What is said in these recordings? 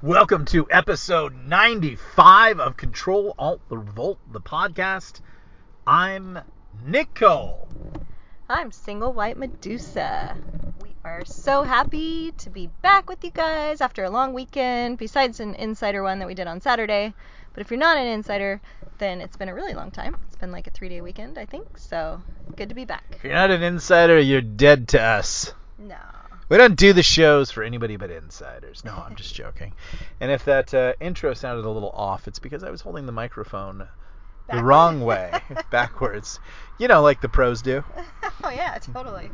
Welcome to episode 95 of Control Alt Revolt, the podcast. I'm Nick Cole. I'm Single White Medusa. We are so happy to be back with you guys after a long weekend, besides an insider one that we did on Saturday. But if you're not an insider, then it's been a really long time. It's been like a three day weekend, I think. So good to be back. If you're not an insider, you're dead to us. No. We don't do the shows for anybody but insiders. No, I'm just joking. And if that uh, intro sounded a little off, it's because I was holding the microphone the wrong way, backwards. You know, like the pros do. oh yeah, totally.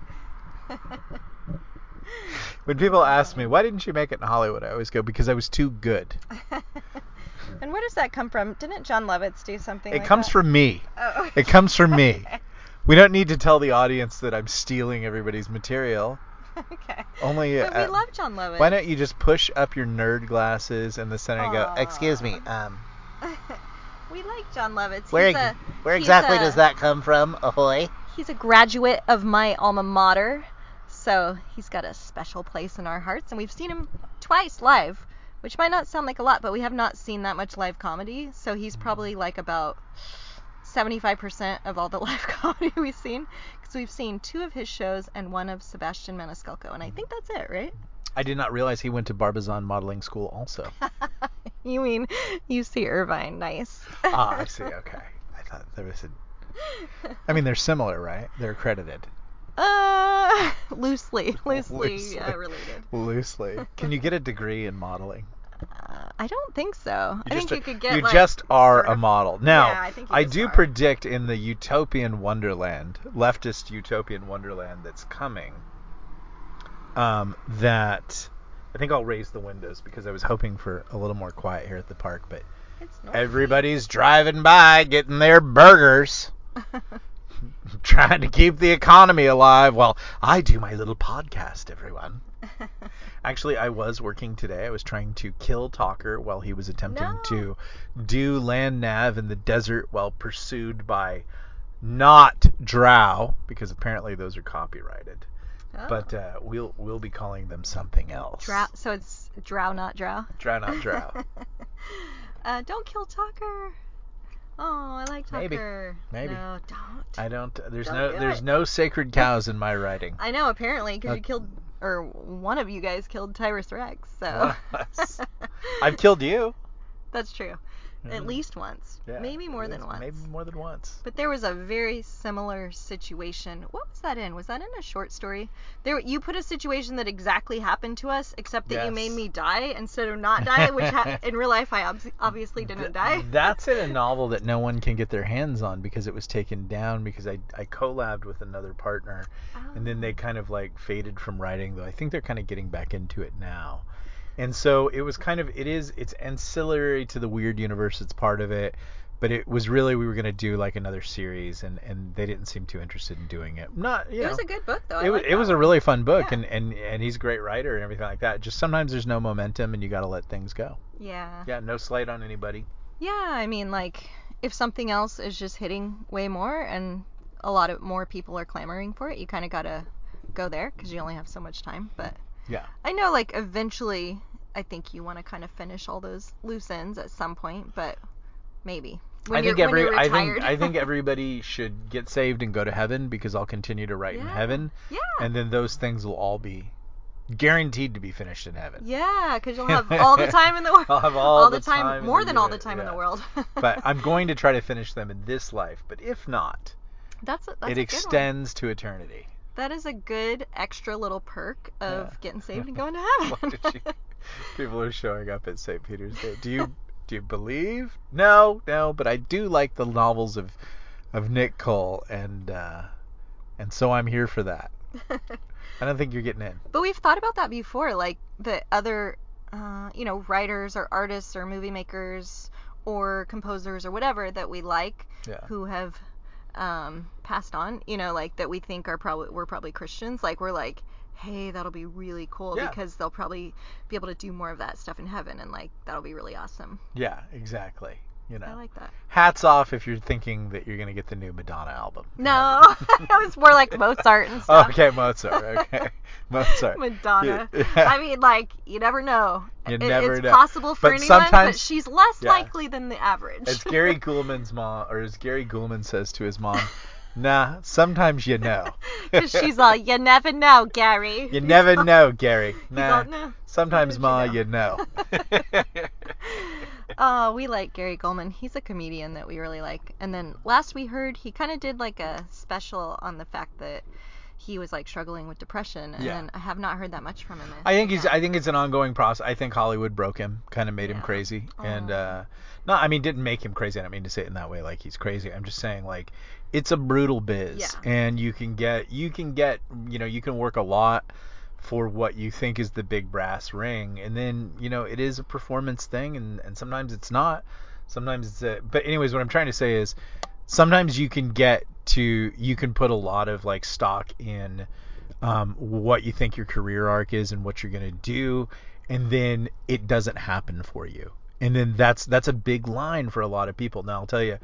When people ask me, why didn't you make it in Hollywood? I always go, because I was too good. and where does that come from? Didn't Jon Lovitz do something It like comes that? from me. Oh. It comes from me. We don't need to tell the audience that I'm stealing everybody's material. okay. Only. But uh, we love Jon Lovitz. Why don't you just push up your nerd glasses in the center and go, "Excuse me, um, we like Jon Lovitz. where He's a, where exactly a- does that come from? Ahoy!" He's a graduate of my alma mater, so he's got a special place in our hearts, and we've seen him twice live, which might not sound like a lot, but we have not seen that much live comedy, so he's probably like about 75% of all the live comedy we've seen, because we've seen two of his shows and one of Sebastian Maniscalco, and I think that's it, right? I did not realize he went to Barbizon Modeling School also. you mean UC Irvine? Nice. ah, I see. Okay, I thought there was a. I mean, they're similar, right? They're accredited. Uh, loosely, loosely, Loosely. Uh, related. Loosely. Can you get a degree in modeling? Uh, I don't think so. You I think you could get. you like, just are sort a model. Now, Yeah, I I do are. predict in the utopian wonderland, leftist utopian wonderland that's coming, um, that I think I'll raise the windows because I was hoping for a little more quiet here at the park, but It's everybody's driving by getting their burgers, trying to keep the economy alive while I do my little podcast, everyone. Actually, I was working today. I was trying to kill Talker while he was attempting No. to do land nav in the desert while pursued by not drow because apparently those are copyrighted. Oh. But uh, we'll we'll be calling them something else. drow. So it's drow, not drow. Drow, not drow. uh, don't kill Talker. Oh, I like Maybe. Talker. Maybe. No, don't. I don't. There's Don't no do there's it. no sacred cows in my writing. I know apparently because Uh, you killed, or one of you guys killed Tyrus Rechs. So. One of us. I've killed you. That's true. At mm-hmm. least once. Yeah, Maybe more than once. Maybe more than once. But there was a very similar situation. What was that in? Was that in a short story? There, you put a situation that exactly happened to us, except that you made me die instead of not die, which ha- in real life I obs- obviously didn't die. That's in a novel that no one can get their hands on because it was taken down because I I collabed with another partner and then they ah. kind of like faded from writing though. I think they're kind of getting back into it now. And so it was kind of it is it's ancillary to the weird universe. It's part of it, but it was really we were gonna do like another series and and they didn't seem too interested in doing it. Not you it know. was a good book though. I it was, it was a really fun book Yeah. and, and and he's a great writer and everything like that. Just sometimes there's no momentum and you got to let things go. yeah. Yeah, no slight on anybody. Yeah, I mean like if something else is just hitting way more and a lot of more people are clamoring for it, you kind of gotta go there because you only have so much time. But Yeah. I know like eventually I think you want to kind of finish all those loose ends at some point, but maybe when I you're think every I retired. think I think everybody should get saved and go to heaven because I'll continue to write in heaven yeah. and then those things will all be guaranteed to be finished in heaven. yeah, because you'll have all the time in the world. I'll have all the the time, time more than all the time in the world. But I'm going to try to finish them in this life, but if not, that's a, that's it extends to eternity. That is a good extra little perk of Yeah. getting saved and going to heaven. You- People are showing up at St. Peter's Day. Do you do you believe? No, no, but I do like the novels of of Nick Cole and uh and so I'm here for that. I don't think you're getting in. But we've thought about that before, like the other, uh, you know, writers or artists or movie makers or composers or whatever that we like Yeah. who have um, passed on, you know, like that we think are probably we're probably Christians. Like we're like, hey, that'll be really cool Yeah. because they'll probably be able to do more of that stuff in heaven, and like that'll be really awesome. Yeah, exactly. You know, I like that. hats off if you're thinking that you're gonna get the new Madonna album. No, it was more like Mozart and stuff. okay, Mozart. Okay, Mozart. Madonna. Yeah. I mean, like you never know. You It- never it's know. possible for But anyone, but she's less yeah. likely than the average. As Gary Gulman's mom, or as Gary Gulman says to his mom, nah, sometimes you know. Because she's all, you never know, Gary. You never know, Gary. Nah, all, "No, sometimes, Ma, you you know. Oh, we like Gary Gulman. He's a comedian that we really like. And then last we heard, he kind of did like a special on the fact that he was like struggling with depression. And Yeah. then I have not heard that much from him. I think he's. I think it's an ongoing process. I think Hollywood broke him, kind of made him Yeah. crazy, and Oh. uh, no, I mean didn't make him crazy. I don't mean to say it in that way, like he's crazy. I'm just saying like it's a brutal biz, Yeah. and you can get you can get you know you can work a lot for what you think is the big brass ring, and then you know it is a performance thing, and and sometimes it's not. Sometimes it's a. But anyways, what I'm trying to say is sometimes you can get to you can put a lot of like stock in um, what you think your career arc is and what you're gonna do, and then it doesn't happen for you, and then that's that's a big line for a lot of people. Now I'll tell you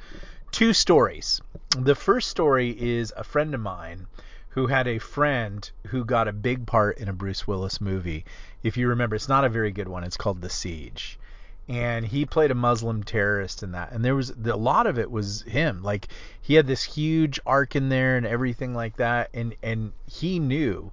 two stories. The first story is a friend of mine who had a friend who got a big part in a Bruce Willis movie. If you remember, it's not a very good one. It's called The Siege. And he played a Muslim terrorist in that. And there was a lot of it was him. Like he had this huge arc in there and everything like that and and he knew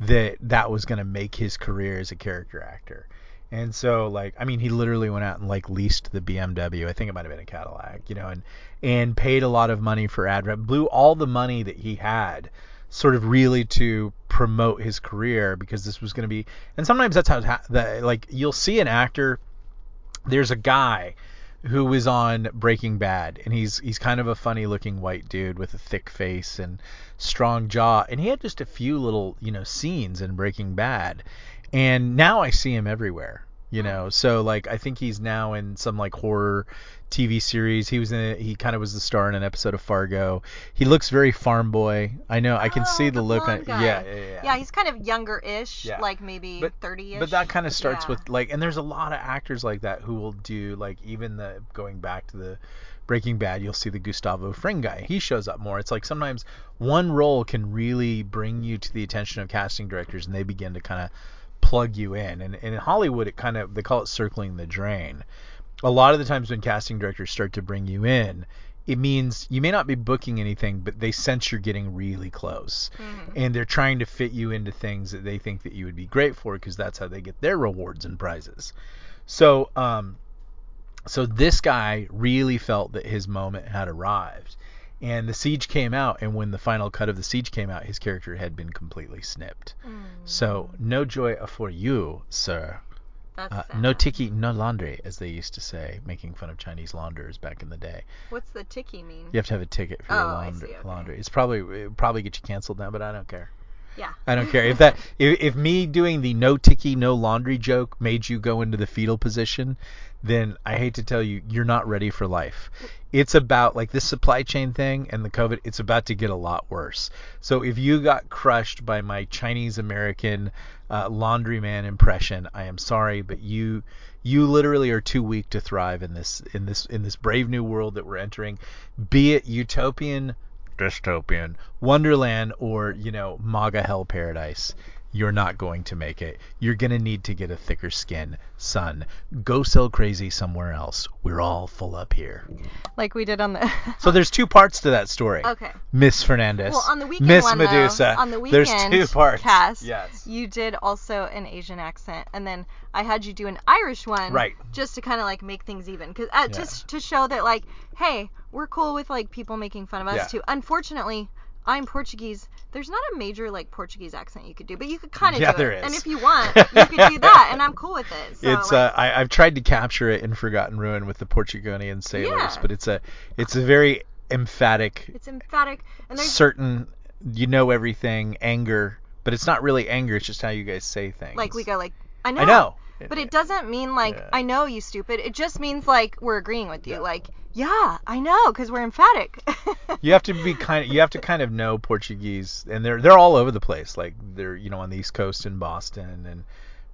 that that was going to make his career as a character actor. And so like I mean he literally went out and like leased the BMW. I think it might have been a Cadillac, you know, and and paid a lot of money for ad rep, blew all the money that he had sort of really to promote his career because this was going to be and sometimes that's how ha- that like you'll see an actor there's a guy who was on Breaking Bad and he's he's kind of a funny looking white dude with a thick face and strong jaw and he had just a few little you know scenes in Breaking Bad and now I see him everywhere you hmm. know? So like I think he's now in some like horror TV series he was in a, he kind of was the star in an episode of Fargo he looks very farm boy I know I can Oh, see the, look on yeah yeah yeah Yeah, he's kind of younger-ish, Yeah. like maybe But- 30-ish. but that kind of starts Yeah. with like, and there's a lot of actors like that who will do like even the going back to the Breaking Bad, you'll see the Gustavo Fring guy. He shows up more. It's like sometimes one role can really bring you to the attention of casting directors, and they begin to kind of plug you in. And, and in Hollywood, it kind of they call it circling the drain. A lot of the times when casting directors start to bring you in, it means you may not be booking anything, but they sense you're getting really close Mhm. and they're trying to fit you into things that they think that you would be great for because that's how they get their rewards and prizes. So, um, so this guy really felt that his moment had arrived, and the siege came out, and when the final cut of the siege came out, his character had been completely snipped. Mm, So, no joy for you, sir. That's Uh, sad. no tiki, no laundry, as they used to say, making fun of Chinese launderers back in the day. What's the tiki mean? You have to have a ticket for your Oh, I laundry. see, okay. laundry. It's probably it would probably get you canceled now, but I don't care. Yeah. I don't care if that if, if me doing the no ticky no laundry joke made you go into the fetal position, then I hate to tell you you're not ready for life. It's about like this supply chain thing and the COVID. It's about to get a lot worse. So if you got crushed by my Chinese American uh, laundryman impression, I am sorry, but you you literally are too weak to thrive in this in this in this brave new world that we're entering. Be it utopian dystopian wonderland or you know maga hell paradise you're not going to make it you're going to need to get a thicker skin son go sell crazy somewhere else we're all full up here Like we did on the. so there's two parts to that story okay. miss fernandez Well, on the weekend miss one, though, medusa on the weekend. there's two parts cast, yes You did also an Asian accent, and then I had you do an Irish one, Right. Just to kind of like make things even, because uh, just to show that like, hey, we're cool with like people making fun of us Yeah. too. Unfortunately, I'm Portuguese. There's not a major like Portuguese accent you could do, but you could kind of Yeah, do there it. is. And if you want, you could do that, and I'm cool with it. So, it's like, uh, I, I've tried to capture it in Forgotten Ruin with the Portugonian sailors, Yeah. but it's a it's a very emphatic, it's emphatic, and there's certain you know everything anger, but it's not really anger. It's just how you guys say things. like we go like, I know, I know. But it doesn't mean like Yeah. I know you stupid. It just means like we're agreeing with you. Yeah. Like yeah, I know because we're emphatic. You have to be kind of you have to kind of know Portuguese, and they're they're all over the place. Like they're you know on the East Coast in Boston and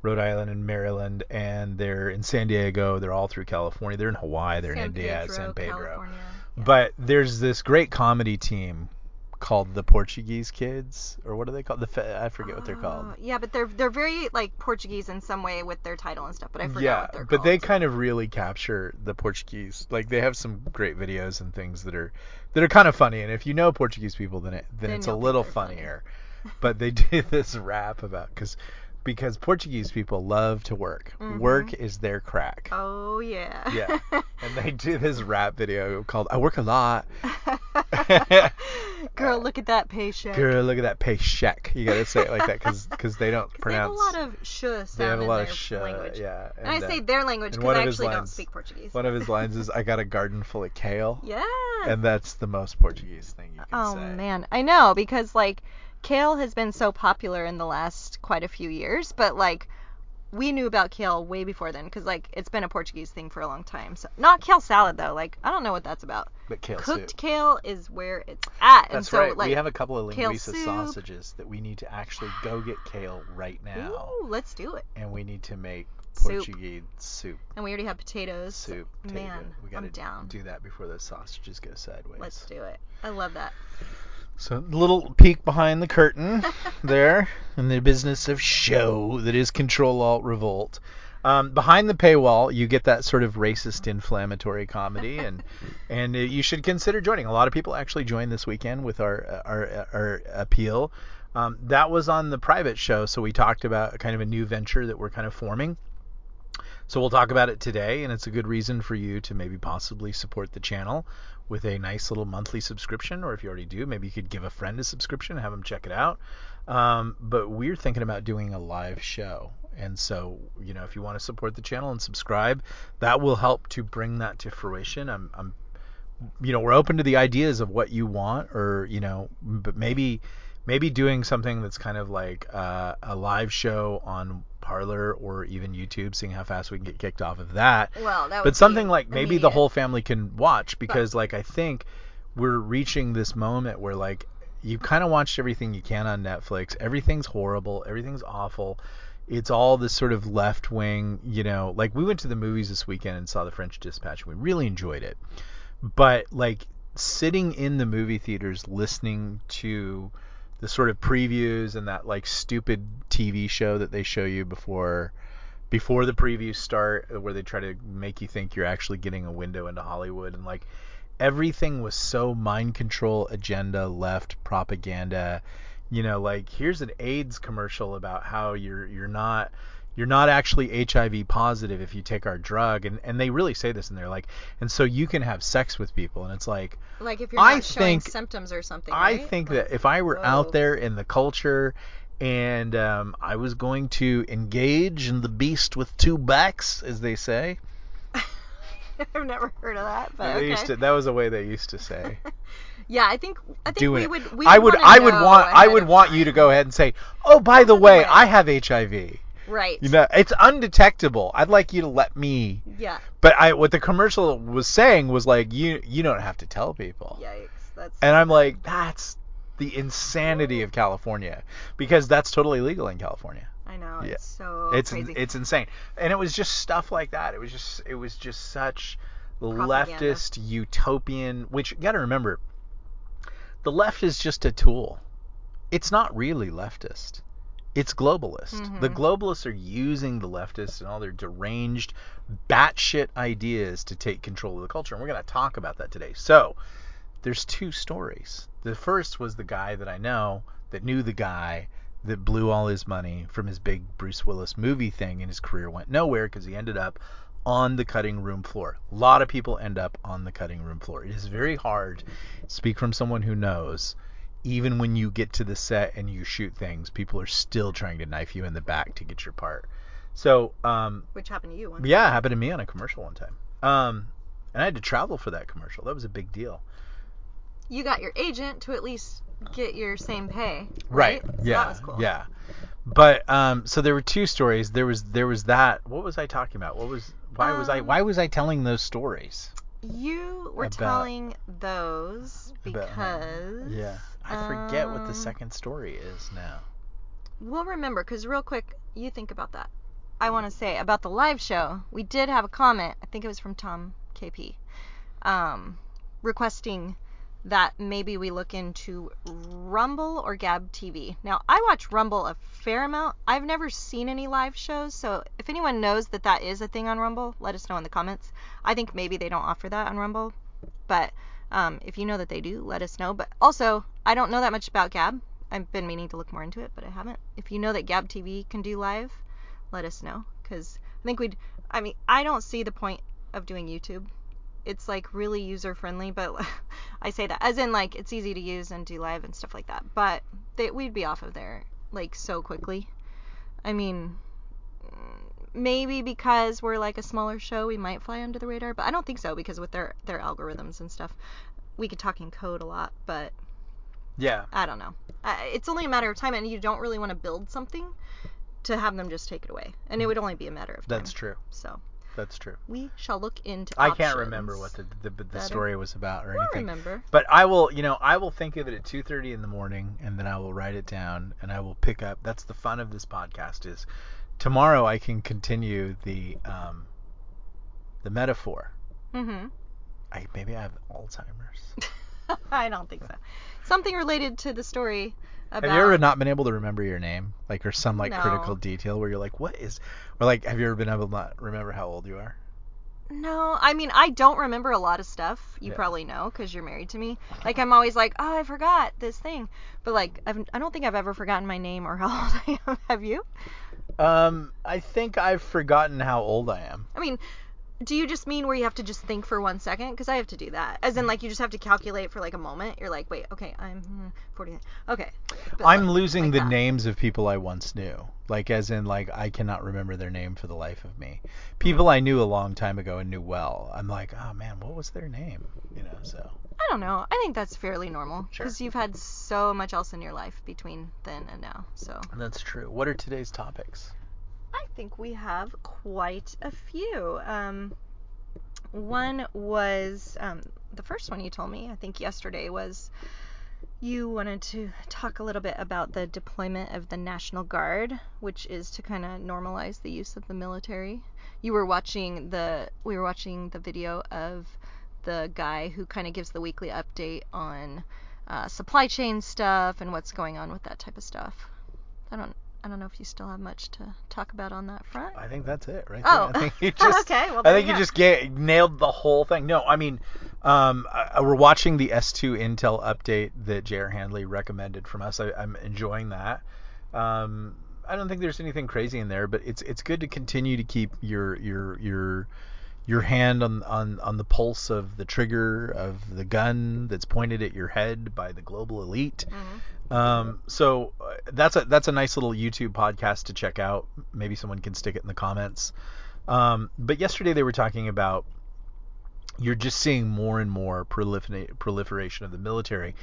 Rhode Island and Maryland, and they're in San Diego. They're all through California. They're in Hawaii. They're San in India, Pedro, San Pedro. Yeah. But there's this great comedy team called the Portuguese Kids, or what are they called? The fe- I forget what they're called. Oh, Yeah, but they're they're very like Portuguese in some way with their title and stuff. But I forgot yeah, what they're called. but called. they kind of really capture the Portuguese. Like they have some great videos and things that are that are kind of funny. And if you know Portuguese people, then it then Then it's a little they're funny. funnier. but they did this rap about because because Portuguese people love to work. Mhm. Work is their crack. Oh yeah. Yeah. And they do this rap video called "I Work a Lot." Girl, look at that paycheck. Girl, look at that paycheck. You gotta say it like that because because they don't pronounce. They have a lot of sh sound they have a in lot their of sh. language. Yeah. And, I uh, say their language and because I actually don't speak Portuguese. One of his lines is, "I got a garden full of kale," yeah. and that's the most Portuguese thing you can Oh say. Oh man, I know because like kale has been so popular in the last quite a few years, but like we knew about kale way before then because like it's been a Portuguese thing for a long time. So not kale salad though. Like I don't know what that's about. But kale Cooked soup. kale is where it's at. and That's so, right. Like, we have a couple of linguiça sausages that we need to actually go get kale right now, Ooh, let's do it. and we need to make Soup. Portuguese soup. And we already have potatoes. Soup. potato. Man, we gotta I'm down. do that before those sausages go sideways. Let's do it. I love that. So, a little peek behind the curtain there in the business of show that is Control Alt Revolt. Um, behind the paywall, you get that sort of racist, inflammatory comedy, and and uh, you should consider joining. A lot of people actually joined this weekend with our our, our appeal. Um, that was on the private show, so we talked about kind of a new venture that we're kind of forming. So we'll talk about it today, and it's a good reason for you to maybe possibly support the channel with a nice little monthly subscription, or if you already do, maybe you could give a friend a subscription, have them check it out. Um, but we're thinking about doing a live show, and so you know if you want to support the channel and subscribe, that will help to bring that to fruition. I'm, I'm you know we're open to the ideas of what you want, or you know, but maybe maybe doing something that's kind of like uh, a live show on Parler or even YouTube, seeing how fast we can get kicked off of that Well, that would but something like maybe the whole family can watch because like I think we're reaching this moment where like you kind of watched everything you can on Netflix. Everything's horrible. Everything's awful. It's all this sort of left wing, you know, like we went to the movies this weekend and saw The French Dispatch. And we really enjoyed it. But like sitting in the movie theaters listening to the sort of previews and that like stupid TV show that they show you before before the previews start where they try to make you think you're actually getting a window into Hollywood and like everything was so mind control agenda left propaganda. You know like here's an AIDS commercial about how you're you're not you're not actually HIV positive if you take our drug and and they really say this in there like and so you can have sex with people and it's like like if you're I not showing think- symptoms or something. I right? think Like- that if I were whoa. out there in the culture and um, I was going to engage in the beast with two backs, as they say, I've never heard of that, but they okay. used to, that was a way they used to say. yeah, I think I think doing we would. We I would I would want I would want you to go ahead and say, "Oh, by the by the way, way." I have HIV." Right. You know, it's undetectable. I'd like you to let me. Yeah. But I what the commercial was saying was like you you don't have to tell people. Yikes. That's. And I'm like, that's the insanity of California because that's totally legal in California. I know. yeah. It's so it's crazy. it's insane. And it was just stuff like that. It was just it was just such Propaganda. leftist utopian which you got to remember the left is just a tool. It's not really leftist. It's globalist. The Mhm. globalists are using the leftists and all their deranged, batshit ideas to take control of the culture. And we're going to talk about that today. So, there's two stories. The first was the guy that I know that knew the guy that blew all his money from his big Bruce Willis movie thing and his career went nowhere because he ended up on the cutting room floor. A lot of people end up on the cutting room floor. It is very hard. Speak from someone who knows. Even when you get to the set and you shoot things, people are still trying to knife you in the back to get your part. So, um, Which happened to you once. yeah, it happened to me on a commercial one time. Um, and I had to travel for that commercial. That was a big deal. You got your agent to at least get your same pay. Right. So Yeah. That was cool. Yeah. But um, so there were two stories. There was there was that. What was I talking about? What was why was I Um, why was I telling those stories? You were About- telling those About- because. Yeah. I forget what the um, second story is now. We'll remember because real quick, you think about that. I want to say about the live show, we did have a comment. I think it was from Tom KP, um, requesting that maybe we look into Rumble or Gab TV. Now, I watch Rumble a fair amount. I've never seen any live shows, so if anyone knows that that is a thing on Rumble, let us know in the comments. I think maybe they don't offer that on Rumble, but um, if you know that they do, let us know. But also, I don't know that much about Gab. I've been meaning to look more into it, but I haven't. If you know that Gab TV can do live, let us know because I think we'd. I mean, I don't see the point of doing YouTube it's like really user friendly, but I say that as in like it's easy to use and do live and stuff like that. But they, we'd be off of there like so quickly. I mean, maybe because we're like a smaller show, we might fly under the radar, but I don't think so because with their their algorithms and stuff, we could talk in code a lot, but yeah, I don't know. it's only a matter of time, and you don't really want to build something to have them just take it away, and it would only be a matter of time. That's true. So. That's true. We shall look into. I can't remember what the the, the story was about or I anything. remember. But I will, you know, I will think of it at 2:30 in the morning, and then I will write it down, and I will pick up. That's the fun of this podcast is tomorrow I can continue the um the metaphor. Mhm. I maybe I have Alzheimer's. I don't think so. Something related to the story about... Have you ever not been able to remember your name, like or some like no. critical detail where you're like, what is, or like, have you ever been able to not remember how old you are? No, I mean I don't remember a lot of stuff. You Yeah. probably know because you're married to me. Like I'm always like, oh, I forgot this thing, but like I've, I don't think I've ever forgotten my name or how old I am. Have you? Um, I think I've forgotten how old I am. I mean, do you just mean where you have to just think for one second? Because I have to do that. As in, like, you just have to calculate for like a moment. You're like, wait, okay, I'm hmm, 40. Okay. But, I'm like- losing like the that. names of people I once knew. Like as in like I cannot remember their name for the life of me. People I knew a long time ago and knew well. I'm like, oh man, what was their name? You know, so I don't know. I think that's fairly normal Sure. because you've had so much else in your life between then and now. So that's true. What are today's topics? I think we have quite a few. Um, one was um, the first one you told me, I think yesterday, was you wanted to talk a little bit about the deployment of the National Guard, which is to kind of normalize the use of the military. You were watching the we were watching the video of the guy who kind of gives the weekly update on uh, supply chain stuff and what's going on with that type of stuff. I don't I don't know if you still have much to talk about on that front. I think that's it, right? Oh. there. I think you just Okay, well, I think you you just ga- nailed the whole thing. No, I mean, um, I, we're watching the S2 Intel update that J.R. Handley recommended from us. I, I'm enjoying that. Um, I don't think there's anything crazy in there, but it's it's good to continue to keep your your your your hand on, on, on the pulse of the trigger of the gun that's pointed at your head by the global elite. Um, so uh, that's a that's a nice little YouTube podcast to check out. Maybe someone can stick it in the comments. Um, but yesterday they were talking about you're just seeing more and more proliferation of the military,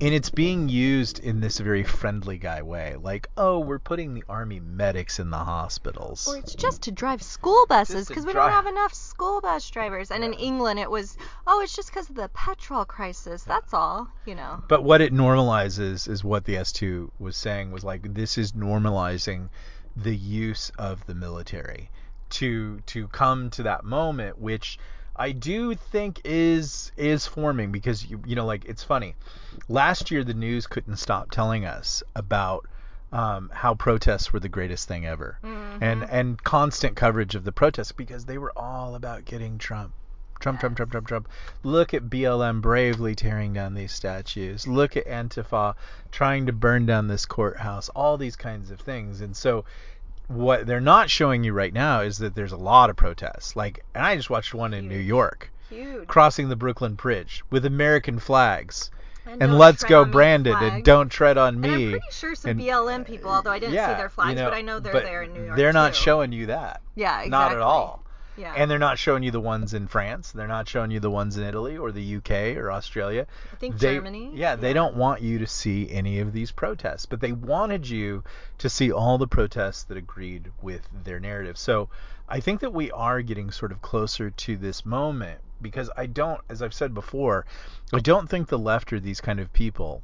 and it's being used in this very friendly guy way. Like, oh, we're putting the army medics in the hospitals. Or it's just to drive school buses because we drive- don't have enough school bus drivers. And in England, it was, oh, it's just because of the petrol crisis. That's all, you know. But what it normalizes is what the S2 was saying was like this is normalizing the use of the military to to come to that moment which I do think is is forming because you you know like it's funny. Last year the news couldn't stop telling us about um, how protests were the greatest thing ever, and and constant coverage of the protests because they were all about getting Trump. Trump, Trump, Trump, Trump, Trump. Look at BLM bravely tearing down these statues. Look at Antifa trying to burn down this courthouse. All these kinds of things. And so, what they're not showing you right now is that there's a lot of protests. Like, and I just watched one in New York Huge. crossing the Brooklyn Bridge with American flags and don't let's go me branded flag. and don't tread on And I'm me. pretty sure some and- BLM people, although I didn't yeah, see their flags, you know, but I know they're there in New York. They're not too. showing you that. Yeah, exactly. Not at all. Yeah. And they're not showing you the ones in France. They're not showing you the ones in Italy or the UK or Australia. I think They- Germany. Yeah, they don't want you to see any of these protests, but they wanted you to see all the protests that agreed with their narrative. So I think that we are getting sort of closer to this moment because I don't, as I've said before, I don't think the left are these kind of people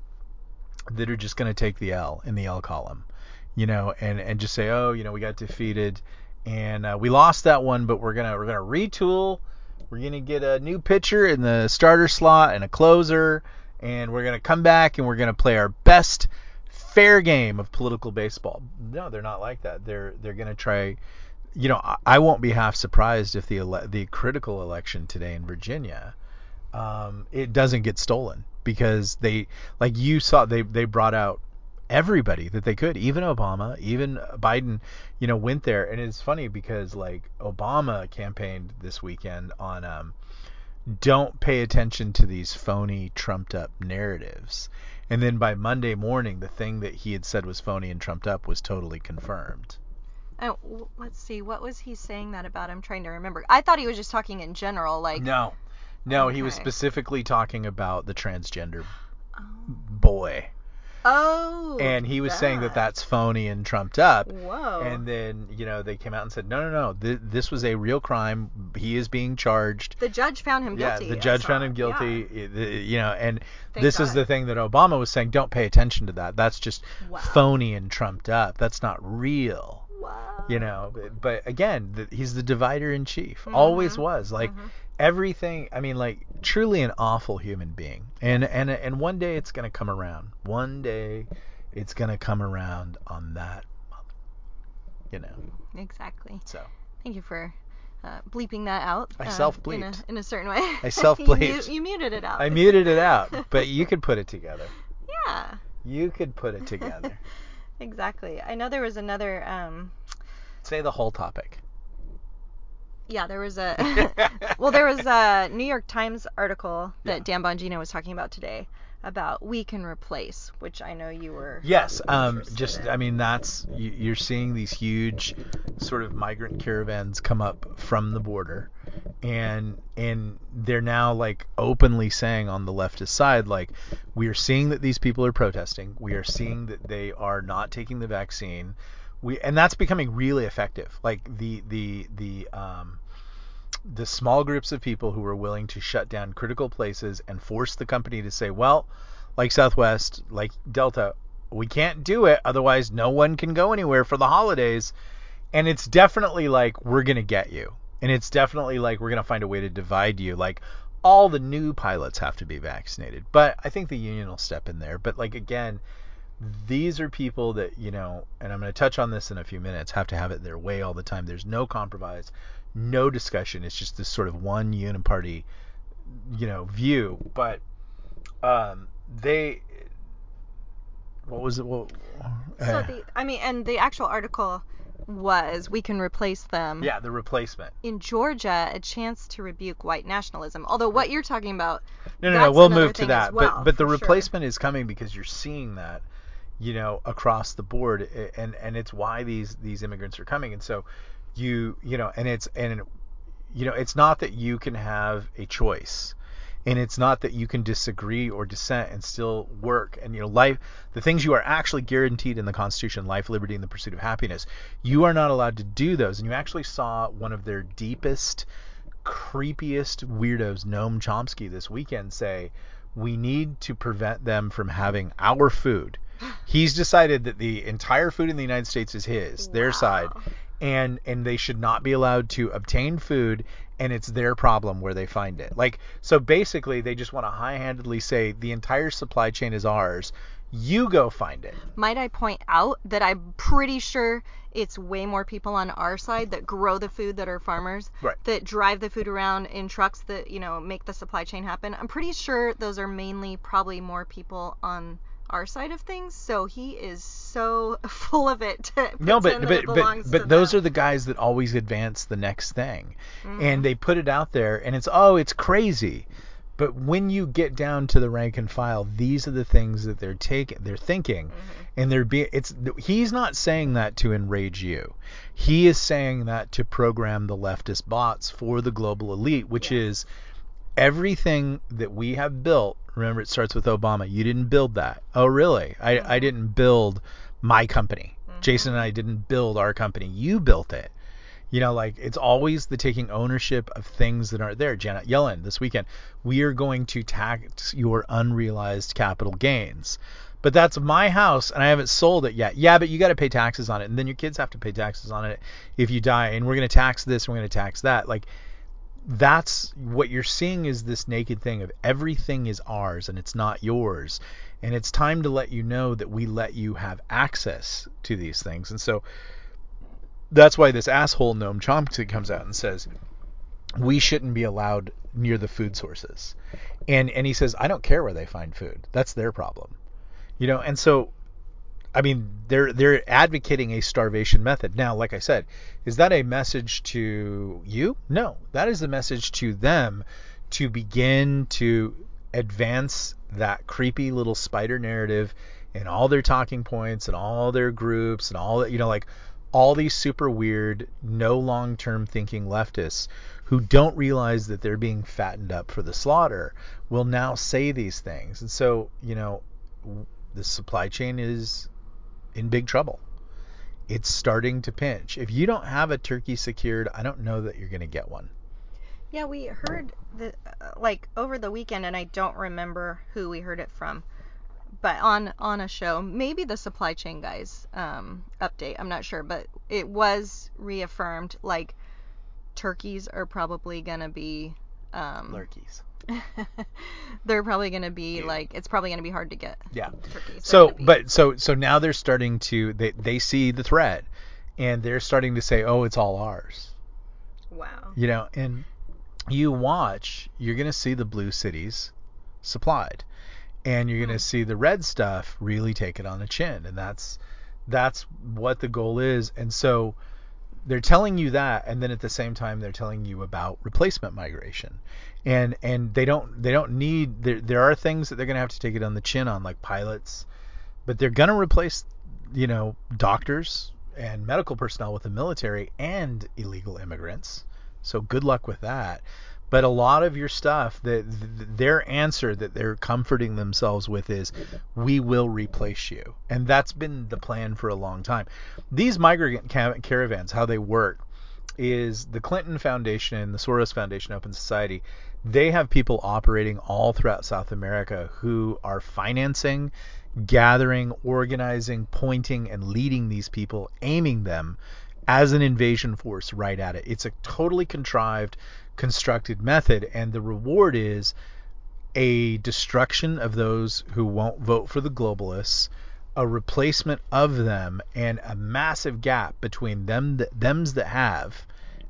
that are just going to take the L in the L column, you know, and and just say, oh, you know, we got defeated, and uh, we lost that one, but we're gonna we're gonna retool. We're gonna get a new pitcher in the starter slot and a closer, and we're gonna come back and we're gonna play our best fair game of political baseball. No, they're not like that. They're they're gonna try. You know, I, I won't be half surprised if the ele- the critical election today in Virginia, um, it doesn't get stolen because they like you saw they they brought out everybody that they could, even Obama, even Biden, you know, went there. And it's funny because like Obama campaigned this weekend on um, don't pay attention to these phony, trumped up narratives. And then by Monday morning, the thing that he had said was phony and trumped up was totally confirmed. Oh, let's see. What was he saying that about? I'm trying to remember. I thought he was just talking in general, like. No, no, he was specifically talking about the transgender Oh. boy, Oh. and he was saying that that's phony and trumped up. Whoa. And then, you know, they came out and said, no, no, no, th- this was a real crime. He is being charged. the judge found him guilty. Yeah, the judge found him guilty. the- You know, and Thank this is the thing that Obama was saying. Don't pay attention to that. That's just Wow. phony and trumped up. That's not real. Wow. You know, but again, the, he's the divider in chief. Always Mhm. was. Like Mhm. Everything. I mean, like truly an awful human being. And and and one day it's gonna come around. One day, it's gonna come around on that. You know. Exactly. So Thank you for uh, bleeping that out. I uh, self-bleeped. In a, in a certain way. I self-bleeped. mu- you muted it out. I muted it out, but you could put it together. Yeah. You could put it together. exactly. I know there was another. Um, Say the whole topic. Yeah, there was a. well, there was a New York Times article that Yeah. Dan Bongino was talking about today about we can replace, which I know you were. Yes, um, just in. I mean that's you- you're seeing these huge sort of migrant caravans come up from the border, and and they're now like openly saying on the leftist side like we are seeing that these people are protesting, we are seeing that they are not taking the vaccine, we and that's becoming really effective. Like the the the um, the small groups of people who are willing to shut down critical places and force the company to say, well, like Southwest, like Delta, we can't do it, otherwise no one can go anywhere for the holidays. And it's definitely like we're gonna get you, and it's definitely like we're gonna find a way to divide you. Like all the new pilots have to be vaccinated, but I think the union will step in there. But like again, these are people that you know, and I'm going to touch on this in a few minutes. Have to have it their way all the time. There's no compromise, no discussion. It's just this sort of one uniparty, you know, view. But um, they, what was it? What, So uh, the, I mean, and the actual article was we can replace them. yeah, the replacement. In Georgia, a chance to rebuke white nationalism. Although what you're talking about, No, no, no. We'll move to that. well, but but the for sure. replacement is coming because you're seeing that, you know, across the board, and and it's why these these immigrants are coming. And so, you you know, and it's and you know, it's not that you can have a choice. And it's not that you can disagree or dissent and still work. And you know, life, the things you are actually guaranteed in the Constitution, life, liberty, and the pursuit of happiness, you are not allowed to do those. And you actually saw one of their deepest, creepiest weirdos, Noam Chomsky, this weekend say, we need to prevent them from having our food. He's decided that the entire food in the United States is his, their side, and and they should not be allowed to obtain food and it's their problem where they find it. Like so basically they just want to high-handedly say the entire supply chain is ours. You go find it. might I point out that I'm pretty sure it's way more people on our side that grow the food that are farmers, Right. that drive the food around in trucks that, you know, make the supply chain happen. I'm pretty sure those are mainly probably more people on our side of things. So he is so full of it No, but but but, but those them. are the guys that always advance the next thing. Mm-hmm. And they put it out there and it's oh, it's crazy. But when you get down to the rank and file, these are the things that they're taking, they're thinking, Mm-hmm. and they're being. It's he's not saying that to enrage you. He is saying that to program the leftist bots for the global elite, which Yeah. is everything that we have built. Remember, it starts with Obama. You didn't build that. Oh, really? I, I Mhm. didn't build my company. Mhm. Jason and I didn't build our company. You built it. You know, like it's always the taking ownership of things that aren't there. Janet Yellen this weekend, we are going to tax your unrealized capital gains. but that's my house and I haven't sold it yet. Yeah, but you got to pay taxes on it, and then your kids have to pay taxes on it if you die, and we're going to tax this, we're going to tax that. Like that's what you're seeing is this naked thing of everything is ours and it's not yours. And it's time to let you know that we let you have access to these things. And so that's why this asshole Noam Chomsky comes out and says we shouldn't be allowed near the food sources. And and he says I don't care where they find food. That's their problem. You know, and so I mean, they're they're advocating a starvation method. Now, like I said, is that a message to you? No, that is a message to them to begin to advance that creepy little spider narrative in all their talking points and all their groups and all that, you know, like all these super weird, no long-term thinking leftists who don't realize that they're being fattened up for the slaughter will now say these things. And so, you know, the supply chain is in big trouble. It's starting to pinch. If you don't have a turkey secured, I don't know that you're going to get one. Yeah, we heard the uh, like over the weekend, and I don't remember who we heard it from, but on on a show, maybe the supply chain guys um, update. I'm not sure, but it was reaffirmed like turkeys are probably gonna be um, lurkeys. they're probably going to be like it's probably going to be hard to get. Yeah. So, but so so now they're starting to they they see the threat and they're starting to say, "Oh, it's all ours." Wow. You know, and you watch, you're going to see the blue cities supplied. And you're going to hmm. see the red stuff really take it on the chin, and that's that's what the goal is. And so they're telling you that and then at the same time they're telling you about replacement migration. And and they don't they don't need there there are things that they're going to have to take it on the chin on like pilots but they're going to replace you know doctors and medical personnel with the military and illegal immigrants. So good luck with that but a lot of your stuff that their answer that they're comforting themselves with is we will replace you. And that's been the plan for a long time. These migrant caravans how they work is the Clinton Foundation, and the Soros Foundation, Open Society, they have people operating all throughout South America who are financing, gathering, organizing, pointing, and leading these people, aiming them as an invasion force right at it. It's a totally contrived, constructed method, and the reward is a destruction of those who won't vote for the globalists, a replacement of them, and a massive gap between them that, them's that have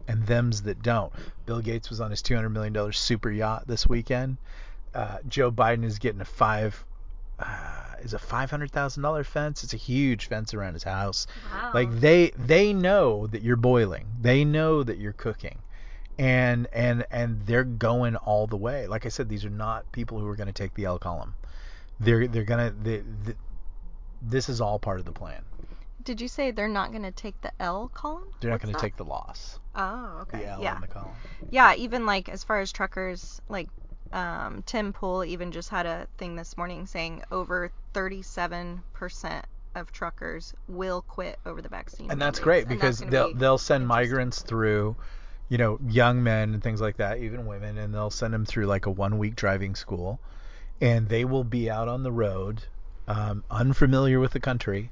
and them's that don't. Bill Gates was on his $200 million super yacht this weekend. Uh, Joe Biden is getting a five uh, is a five hundred thousand dollar fence. It's a huge fence around his house. Wow. Like they they know that you're boiling. They know that you're cooking, and and and they're going all the way. Like I said, these are not people who are going to take the L column. They're they're gonna they, they, this is all part of the plan. Did you say they're not going to take the L column? They're not going to take the loss. Oh, okay. The L yeah. on the column. Yeah, even like as far as truckers, like um, Tim Pool even just had a thing this morning saying over 37% of truckers will quit over the vaccine. And that's great because that's they'll be they'll send migrants through, you know, young men and things like that, even women, and they'll send them through like a one week driving school, and they will be out on the road, um, unfamiliar with the country,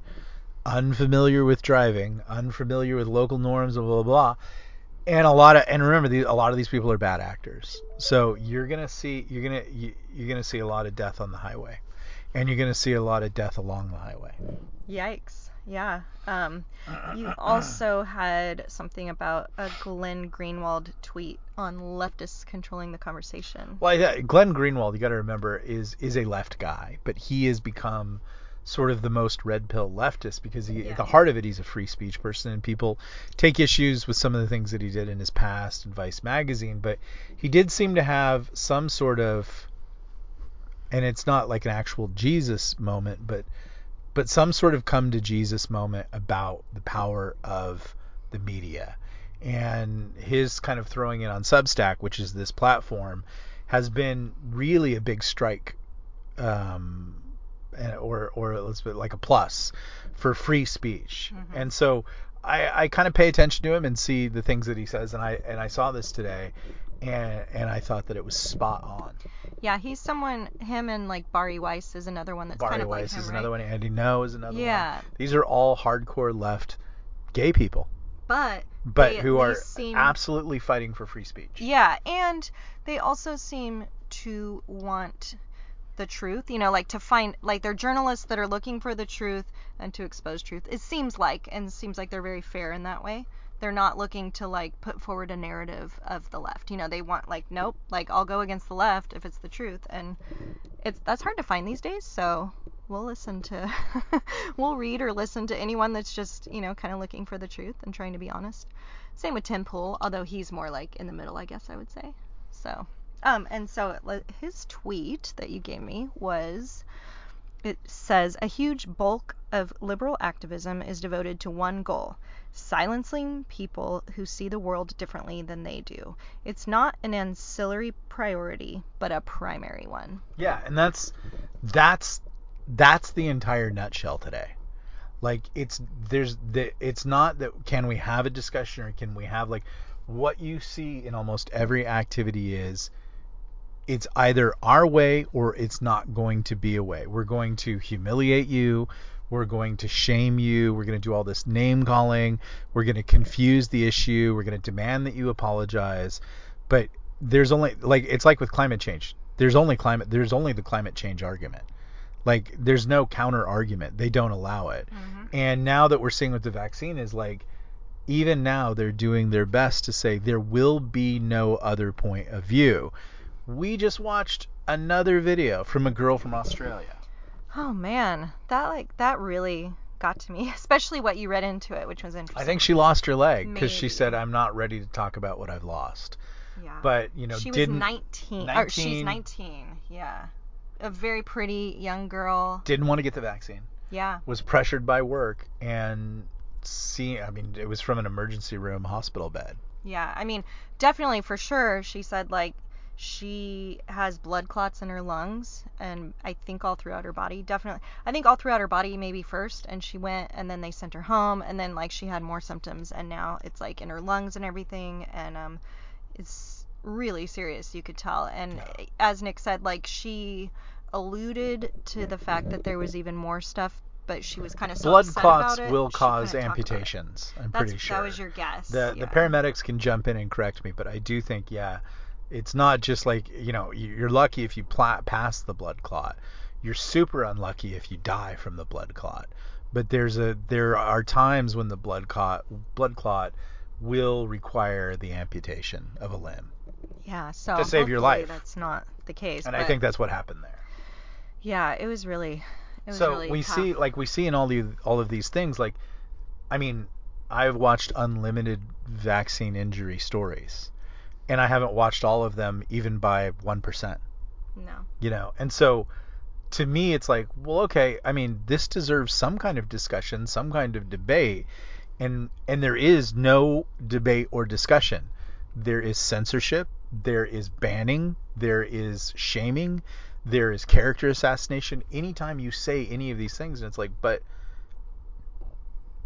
unfamiliar with driving, unfamiliar with local norms, blah blah blah. And a lot of and remember a lot of these people are bad actors. So you're gonna see you're gonna you, you're gonna see a lot of death on the highway, and you're gonna see a lot of death along the highway. Yikes! Yeah. Um, you also had something about a Glenn Greenwald tweet on leftists controlling the conversation. Well, yeah, Glenn Greenwald, you got to remember, is is a left guy, but he has become sort of the most red pill leftist because he, yeah. at the heart of it, he's a free speech person, and people take issues with some of the things that he did in his past in Vice magazine. But he did seem to have some sort of, and it's not like an actual Jesus moment, but but some sort of come to Jesus moment about the power of the media. And his kind of throwing it on Substack, which is this platform, has been really a big strike um, or or let's put like a plus for free speech. Mm-hmm. And so I, I kind of pay attention to him and see the things that he says. And I and I saw this today, and and I thought that it was spot on. Yeah, he's someone. Him and like Bari Weiss is another one that's Bari kind of Weiss like him, is right? another one. Andy Ngo is another Yeah. one. These are all hardcore left gay people, But but who are seem- absolutely fighting for free speech. yeah, and they also seem to want the truth. You know, like to find like they're journalists that are looking for the truth and to expose truth. It seems like, and seems like they're very fair in that way. They're not looking to like put forward a narrative of the left. You know, they want like nope, like I'll go against the left if it's the truth, and it's that's hard to find these days. So we'll listen to, we'll read or listen to anyone that's just you know kind of looking for the truth and trying to be honest. Same with Tim Pool, although he's more like in the middle, I guess I would say. So, um, and so his tweet that you gave me was, it says a huge bulk of liberal activism is devoted to one goal: silencing people who see the world differently than they do. It's not an ancillary priority, but a primary one. Yeah, and that's that's that's the entire nutshell today. Like it's there's the it's not that can we have a discussion or can we have like what you see in almost every activity is it's either our way or it's not going to be a way. We're going to humiliate you. We're going to shame you. We're going to do all this name calling. We're going to confuse the issue. We're going to demand that you apologize. But there's only like it's like with climate change. There's only climate there's only the climate change argument. Like there's no counter argument. They don't allow it. Mm-hmm. And now that we're seeing with the vaccine is like even now they're doing their best to say there will be no other point of view. We just watched another video from a girl from Australia. Oh man, that like that really got to me, especially what you read into it, which was interesting. I think she lost her leg because she said I'm not ready to talk about what I've lost. yeah. But, you know, she was didn't 19, or she's 19. 19. Yeah, a very pretty young girl. didn't want to get the vaccine. Yeah. Was pressured by work and see I mean it was from an emergency room hospital bed. Yeah, I mean, definitely for sure. She said like she has blood clots in her lungs and I think all throughout her body. Definitely. I think all throughout her body maybe first and she went and then they sent her home and then like she had more symptoms and now it's like in her lungs and everything and um it's really serious, you could tell. And Yeah. as Nick said like she alluded to the fact that there was even more stuff but she was kind of so Blood clots will she cause couldn't talk about it. amputations. I'm That's, pretty sure. That was your guess. the yeah. the paramedics can jump in and correct me, but I do think yeah, it's not just like you know you- you're lucky if you pla- pass the blood clot. You're super unlucky if you die from the blood clot. But there's a there are times when the blood clot blood clot will require the amputation of a limb, Yeah, so to save your life. That's not the case. and I think that's what happened there. yeah, it was really, it was so really we tough. see like we see in all the all of these things like i mean i've watched unlimited vaccine injury stories and i haven't watched all of them even by 1% no, you know and so to me it's like well okay i mean this deserves some kind of discussion some kind of debate and and there is no debate or discussion. There is censorship there is banning there is shaming there is character assassination. Anytime you say any of these things and it's like but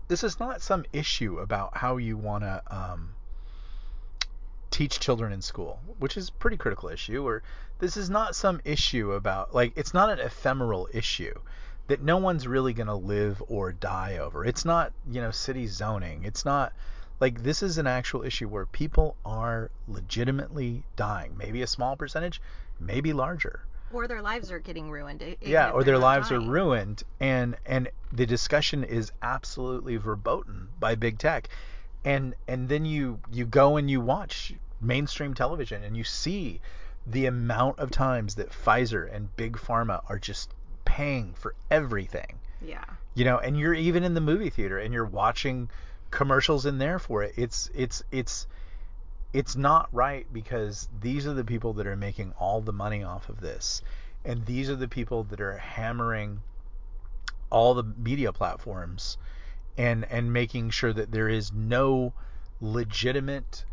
this is not some issue about how you want to um, teach children in school, which is a pretty critical issue. Or this is not some issue about like it's not an ephemeral issue that no one's really going to live or die over. It's not you know city zoning. It's not like this is an actual issue where people are legitimately dying. Maybe a small percentage, maybe larger or their lives are getting ruined. yeah or their lives are ruined and and the discussion is absolutely verboten by big tech and and then you you go and you watch mainstream television and you see the amount of times that Pfizer and big pharma are just paying for everything. Yeah, you know and you're even in the movie theater and you're watching commercials in there for it. It's it's it's it's not right because these are the people that are making all the money off of this and these are the people that are hammering all the media platforms and and making sure that there is no legitimate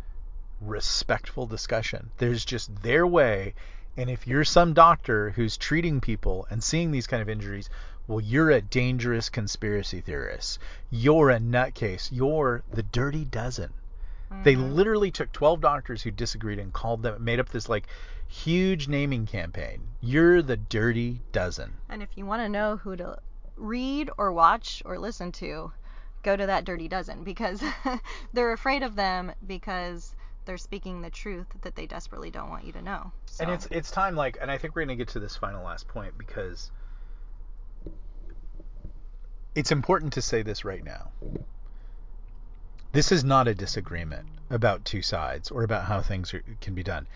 respectful discussion. There's just their way. And if you're some doctor who's treating people and seeing these kind of injuries well you're a dangerous conspiracy theorist. You're a nutcase. You're the dirty dozen. They mm-hmm. literally took 12 doctors who disagreed and called them, made up this like huge naming campaign. You're the dirty dozen. And if you want to know who to read or watch or listen to, go to that dirty dozen because they're afraid of them because they're speaking the truth that they desperately don't want you to know. So. And it's it's time like and I think we're going to get to this final last point because it's important to say this right now. This is not a disagreement about two sides or about how things are, can be done.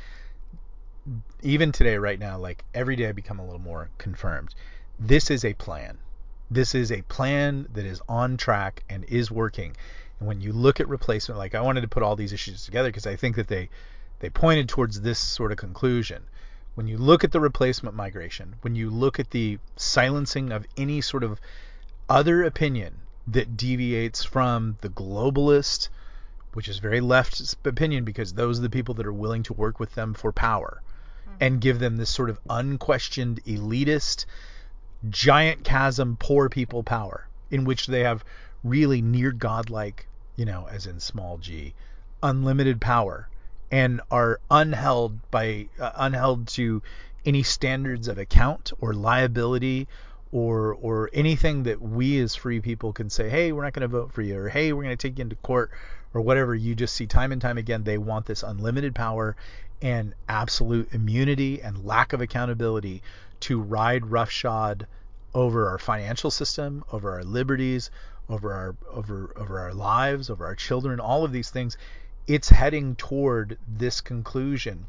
Even today, right now, like every day I become a little more confirmed. This is a plan. This is a plan that is on track and is working. And when you look at replacement, like I wanted to put all these issues together because I think that they they pointed towards this sort of conclusion. When you look at the replacement migration, when you look at the silencing of any sort of other opinion that deviates from the globalist, which is very left opinion because those are the people that are willing to work with them for power mm-hmm. and give them this sort of unquestioned elitist giant chasm poor people power in which they have really near godlike, you know, as in small g, unlimited power and are unheld by uh, unheld to any standards of account or liability or or anything that we as free people can say, hey, we're not going to vote for you, or hey, we're going to take you into court, or whatever. You just see time and time again they want this unlimited power and absolute immunity and lack of accountability to ride roughshod over our financial system, over our liberties, over our over over our lives, over our children, all of these things. It's heading toward this conclusion.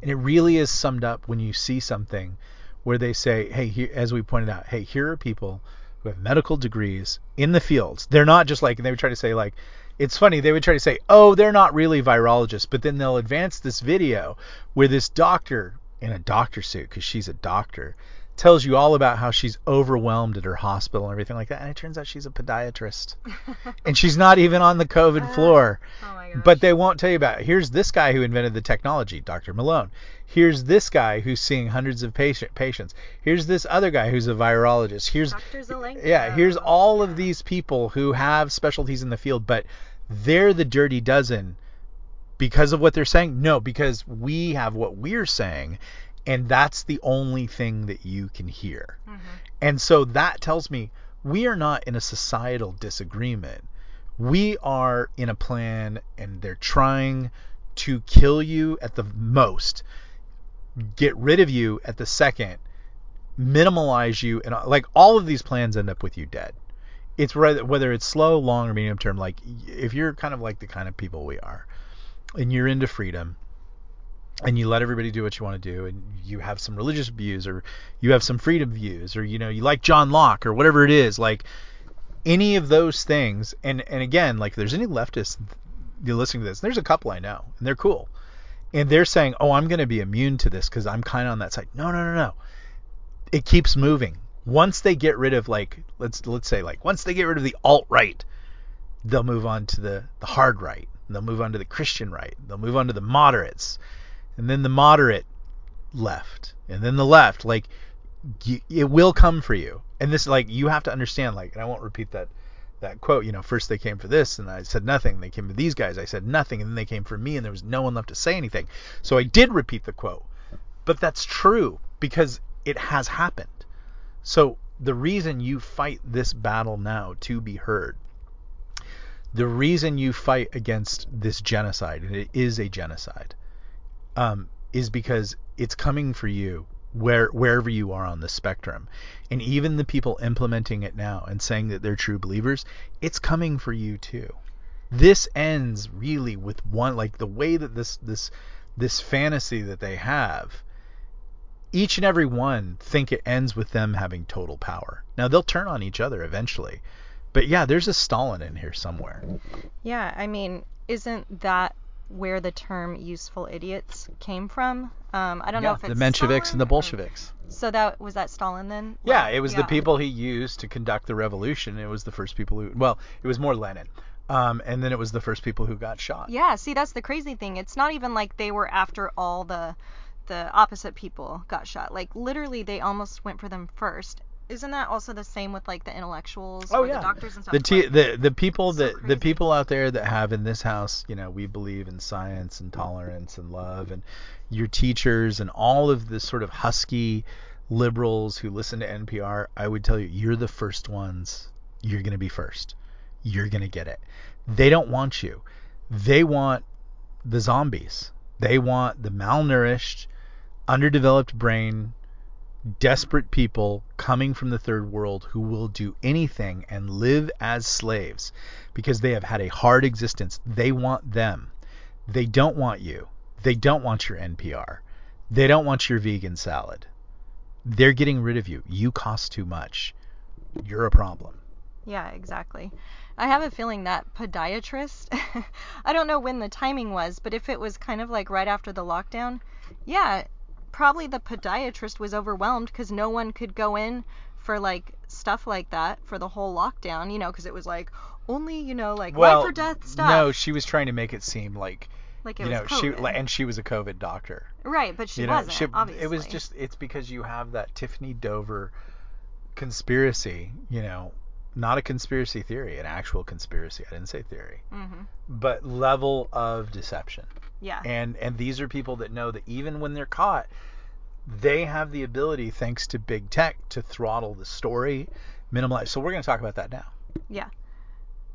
And it really is summed up when you see something where they say, hey, here, as we pointed out, hey, here are people who have medical degrees in the fields. They're not just like, they would try to say, like, it's funny, they would try to say, oh, they're not really virologists, but then they'll advance this video where this doctor in a doctor suit, because she's a doctor, tells you all about how she's overwhelmed at her hospital and everything like that. And it turns out she's a podiatrist. and she's not even on the COVID uh, floor. Oh but they won't tell you about it. Here's this guy who invented the technology, Dr. Malone. Here's this guy who's seeing hundreds of patient, patients. Here's this other guy who's a virologist. Here's Yeah, here's all yeah. of these people who have specialties in the field, but they're the dirty dozen because of what they're saying? No, because we have what we're saying and that's the only thing that you can hear. Mm-hmm. And so that tells me we are not in a societal disagreement. We are in a plan, and they're trying to kill you at the most, get rid of you at the second, minimalize you, and like all of these plans end up with you dead. It's whether it's slow, long, or medium term. Like if you're kind of like the kind of people we are, and you're into freedom, and you let everybody do what you want to do and you have some religious views or you have some freedom views or you know you like John Locke or whatever it is like any of those things and and again like if there's any leftists you're listening to this there's a couple I know and they're cool and they're saying oh I'm going to be immune to this cuz I'm kind of on that side. No no no no. It keeps moving. Once they get rid of like let's let's say like once they get rid of the alt right they'll move on to the the hard right they'll move on to the Christian right they'll move on to the moderates and then the moderate left, and then the left. Like it will come for you. And this like you have to understand like, and I won't repeat that that quote. You know, first they came for this, and I said nothing. They came for these guys, I said nothing, and then they came for me, and there was no one left to say anything. So I did repeat the quote, but that's true because it has happened. So the reason you fight this battle now to be heard the reason you fight against this genocide, and it is a genocide, um, is because it's coming for you where wherever you are on the spectrum. And even the people implementing it now and saying that they're true believers, it's coming for you too. This ends really with one like the way that this this this fantasy that they have each and every one think it ends with them having total power. Now they'll turn on each other eventually. But yeah, there's a Stalin in here somewhere. Yeah, I mean, isn't that where the term useful idiots came from. Um, I don't yeah, know if it's the Mensheviks Stalin and the Bolsheviks. Or, so that was that Stalin then? Yeah, it was yeah. the people he used to conduct the revolution. It was the first people who well, it was more Lenin. Um, and then it was the first people who got shot. Yeah, see that's the crazy thing. It's not even like they were after all the the opposite people got shot. Like literally they almost went for them first isn't that also the same with like the intellectuals Oh or yeah, the doctors and stuff? the t- Like, the the people so that the people out there that have in this house, you know, we believe in science and tolerance and love, and your teachers and all of the sort of husky liberals who listen to NPR. I would tell you, you're the first ones. You're gonna be first. You're gonna get it. They don't want you. They want the zombies. They want the malnourished, underdeveloped brain, desperate people coming from the third world who will do anything and live as slaves because they have had a hard existence. They want them. They don't want you. They don't want your NPR. They don't want your vegan salad. They're getting rid of you. You cost too much. You're a problem. Yeah, exactly. I have a feeling that podiatrist, I don't know when the timing was, but if it was kind of like right after the lockdown, yeah, probably the podiatrist was overwhelmed because no one could go in for like stuff like that for the whole lockdown, you know, because it was like only, you know, like life or death stuff. no, she was trying to make it seem like like it you was know she and she was a COVID doctor. right, but she you know, wasn't, she- obviously. it was just it's because you have that Tiffany Dover conspiracy, you know, not a conspiracy theory, an actual conspiracy. I didn't say theory, hmm but level of deception. Yeah. And and these are people that know that even when they're caught, they have the ability, thanks to big tech, to throttle the story, minimize. So we're going to talk about that now. yeah.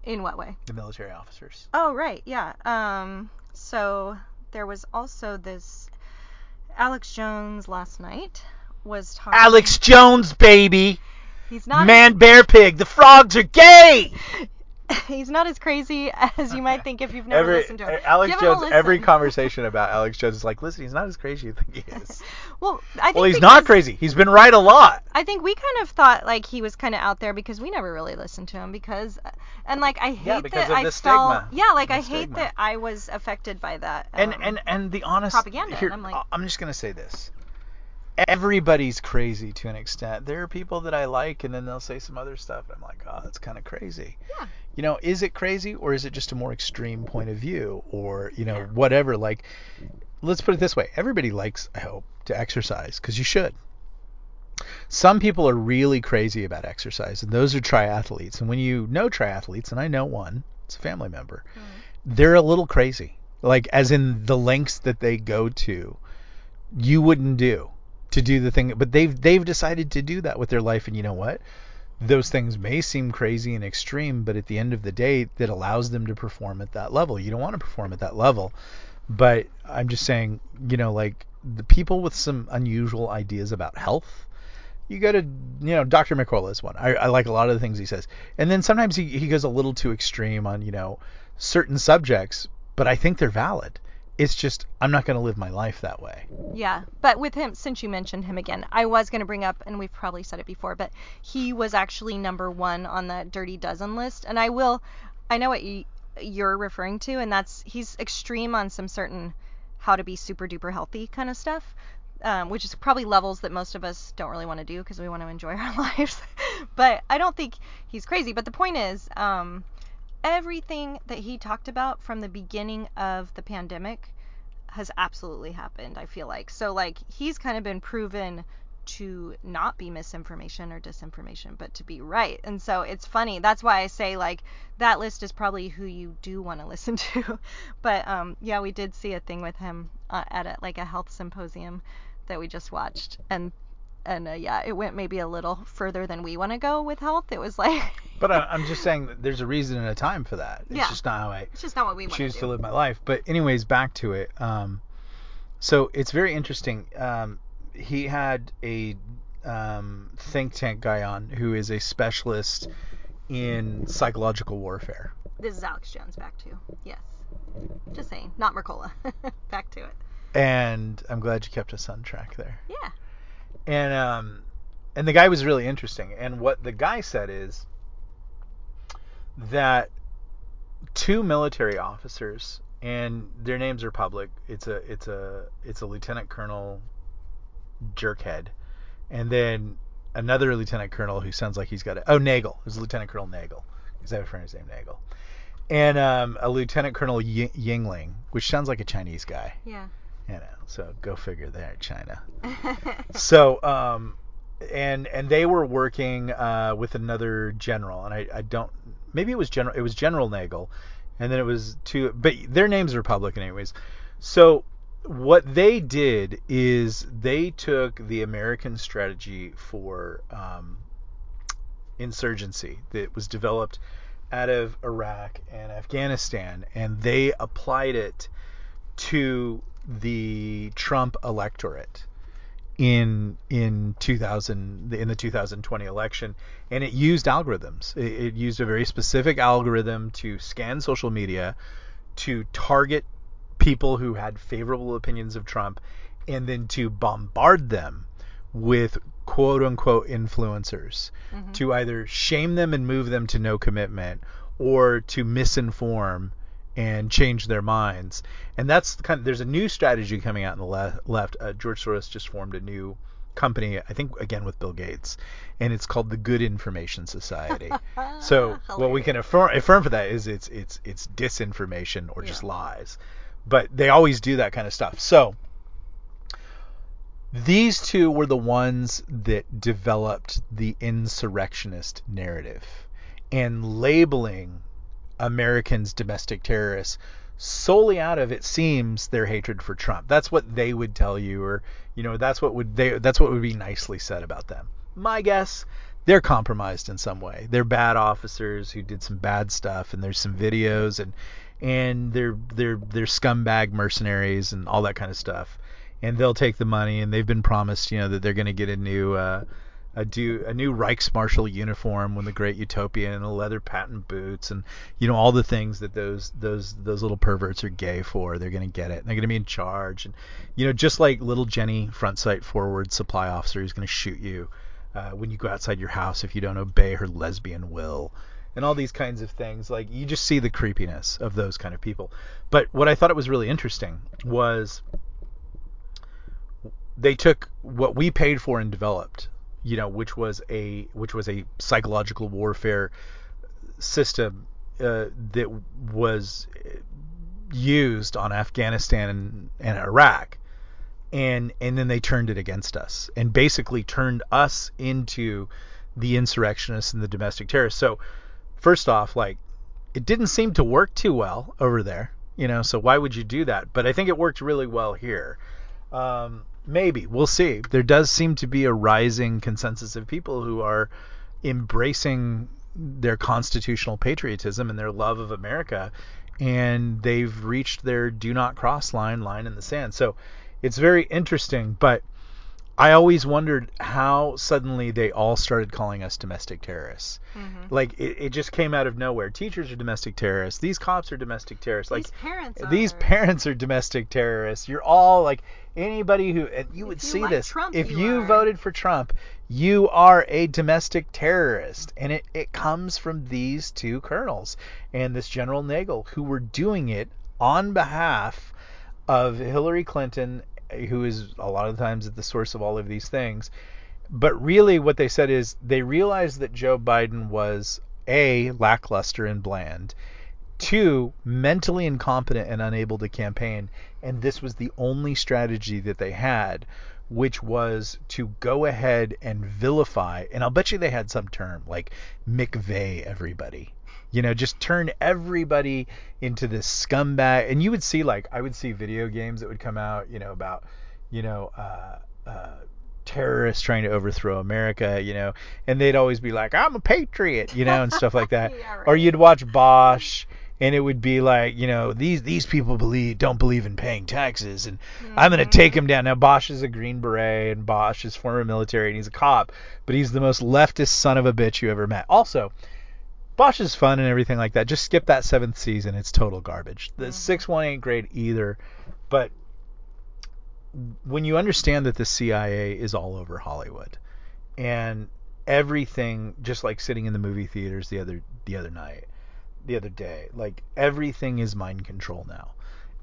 In what way? The military officers. Oh, right. Yeah. Um so there was also this Alex Jones last night was talking Alex Jones, baby, He's not man, bear, pig. The frogs are gay. he's not as crazy as you might think if you've never Every listened to him. Alex Give him a every conversation about Alex Jones is like, listen, he's not as crazy as you think he is. Well, I think well, he's not crazy. He's been right a lot. I think we kind of thought like he was kind of out there because we never really listened to him because and like I hate Yeah, that of I the felt stigma. yeah like I hate stigma. that I was affected by that. and um, and and the honest propaganda, and Here, I'm like- I'm just gonna say this. Everybody's crazy to an extent. There are people that I like, and then they'll say some other stuff, and I'm like, oh, that's kind of crazy. Yeah. You know, is it crazy, or is it just a more extreme point of view, or you know, Yeah. whatever? Like, let's put it this way: everybody likes, I hope, to exercise because you should. Some people are really crazy about exercise, and those are triathletes. And when you know triathletes, and I know one, it's a family member, mm-hmm. they're a little crazy. Like, as in the lengths that they go to, you wouldn't do to do the thing. But they've they've decided to do that with their life, and you know what? Those things may seem crazy and extreme, but at the end of the day, that allows them to perform at that level. You don't want to perform at that level, but I'm just saying, you know, like the people with some unusual ideas about health you go to you know Dr. McCullough is one. I, I like a lot of the things he says, and then sometimes he he goes a little too extreme on you know certain subjects, but I think they're valid. It's just I'm not going to live my life that way. Yeah, but with him, since you mentioned him again, I was going to bring up, and we've probably said it before, but he was actually number one on the Dirty Dozen list. And I will, I know what you, you're referring to, and that's he's extreme on some certain how to be super duper healthy kind of stuff, um, which is probably levels that most of us don't really want to do because we want to enjoy our lives. but I don't think he's crazy. But the point is, um, everything that he talked about from the beginning of the pandemic has absolutely happened, I feel like. So like he's kind of been proven to not be misinformation or disinformation, but to be right. And so it's funny. That's why I say like that list is probably who you do want to listen to. but um yeah, we did see a thing with him uh, at a, like a health symposium that we just watched and and uh, yeah, it went maybe a little further than we want to go with health. It was like But I, I'm just saying that there's a reason and a time for that. It's Yeah. just not how I it's just not what we choose to to live my life. But anyways, back to it. Um, so it's very interesting. Um, he had a um, think tank guy on who is a specialist in psychological warfare. This is Alex Jones back to. Yes. Just saying, not Mercola. back to it. And I'm glad you kept us on track there. Yeah. And um and the guy was really interesting. And what the guy said is that two military officers and their names are public it's a it's a it's a lieutenant colonel jerkhead. And then another lieutenant colonel who sounds like he's got a oh nagel. There's lieutenant colonel Nagl. Because i have a friend who's named nagel. And um, a lieutenant colonel y- yingling which sounds like a chinese guy. Yeah. You know so go figure there china so um, and and they were working uh, with another general, and I, I don't maybe it was general it was General Nagl, and then it was two, but their names are Republican anyways. So what they did is they took the American strategy for um, insurgency that was developed out of Iraq and Afghanistan, and they applied it to the Trump electorate in in 2000 in the 2020 election and it used algorithms it, it, used a very specific algorithm to scan social media to target people who had favorable opinions of Trump and then to bombard them with quote unquote influencers mm-hmm. to either shame them and move them to no commitment or to misinform and change their minds. And that's kind of there's a new strategy coming out in the le- left. Uh, George Soros just formed a new company, I think again with Bill Gates, and it's called the Good Information Society. so what we can affirm, affirm for that is it's it's it's disinformation or yeah. just lies. But they always do that kind of stuff. So these two were the ones that developed the insurrectionist narrative and labeling Americans domestic terrorists solely out of it seems their hatred for Trump. That's what they would tell you or you know that's what would they that's what would be nicely said about them. My guess they're compromised in some way. They're bad officers who did some bad stuff and there's some videos and and they're they're they're scumbag mercenaries and all that kind of stuff. And they'll take the money and they've been promised, you know, that they're going to get a new uh a, do, a new Reichsmarshal uniform when the Great Utopia and the leather patent boots and you know all the things that those those those little perverts are gay for. They're gonna get it. They're gonna be in charge and you know just like little Jenny front sight forward supply officer who's gonna shoot you uh, when you go outside your house if you don't obey her lesbian will and all these kinds of things. Like you just see the creepiness of those kind of people. But what I thought it was really interesting was they took what we paid for and developed you know, which was a which was a psychological warfare system uh, that was used on Afghanistan and, and Iraq, and and then they turned it against us and basically turned us into the insurrectionists and the domestic terrorists. So first off, like it didn't seem to work too well over there, you know. So why would you do that? But I think it worked really well here. Um, maybe we'll see. There does seem to be a rising consensus of people who are embracing their constitutional patriotism and their love of America, and they've reached their do not cross line, line in the sand. So it's very interesting, but I always wondered how suddenly they all started calling us domestic terrorists. Mm-hmm. Like it, it, just came out of nowhere. Teachers are domestic terrorists. These cops are domestic terrorists. These like parents these parents are domestic terrorists. You're all like anybody who and you if would you see like this Trump, if you, you voted for Trump, you are a domestic terrorist, and it it comes from these two colonels and this General Nagl who were doing it on behalf of Hillary Clinton who is a lot of times at the source of all of these things. But really, what they said is they realized that Joe Biden was a lackluster and bland, two mentally incompetent and unable to campaign, and this was the only strategy that they had, which was to go ahead and vilify. And I'll bet you they had some term like McVeigh everybody you know, just turn everybody into this scumbag. And you would see like I would see video games that would come out, you know, about you know. Uh, uh, terrorists trying to overthrow America, you know, and they'd always be like, I'm a patriot, you know, and stuff like that. yeah, right. Or you'd watch Bosch and it would be like, you know, these these people believe don't believe in paying taxes and mm-hmm. I'm going to take them down. Now Bosch is a green beret and Bosch is former military and he's a cop, but he's the most leftist son of a bitch you ever met. Also, Bosch is fun and everything like that. Just skip that seventh season. It's total garbage. The mm-hmm. sixth one ain't great either. But when you understand that the CIA is all over Hollywood and everything just like sitting in the movie theaters the other the other night, the other day, like everything is mind control now.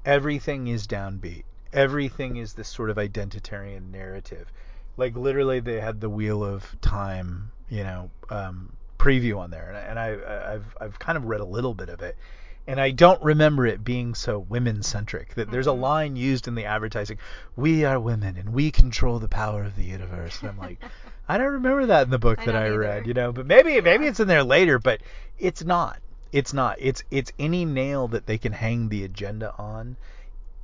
Everything is downbeat. Everything is this sort of identitarian narrative. Like literally they had the wheel of time, you know, um, preview on there, and I, I've I've kind of read a little bit of it, and I don't remember it being so women centric. That there's a Mhm. line used in the advertising, "We are women and we control the power of the universe." And I'm like, I don't remember that in the book I that I either. read, you know. But maybe maybe it's in there later, but it's not. It's not. It's it's any nail that they can hang the agenda on.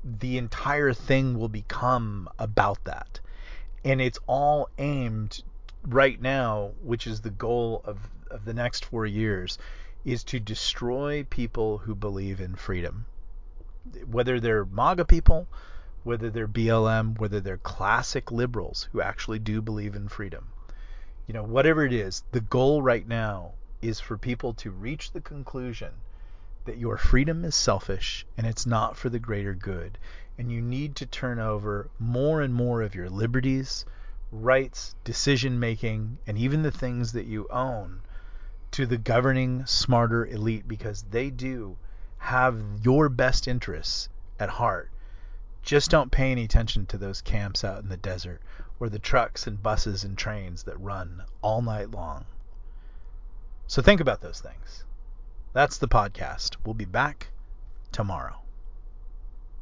The entire thing will become about that, and it's all aimed right now, which is the goal of of the next four years, is to destroy people who believe in freedom, whether they're MAGA people, whether they're BLM, whether they're classic liberals who actually do believe in freedom. You know, whatever it is, the goal right now is for people to reach the conclusion that your freedom is selfish and it's not for the greater good. And you need to turn over more and more of your liberties, rights, decision making, and even the things that you own to the governing, smarter elite because they do have your best interests at heart. Just don't pay any attention to those camps out in the desert or the trucks and buses and trains that run all night long. So think about those things. That's the podcast. We'll be back tomorrow.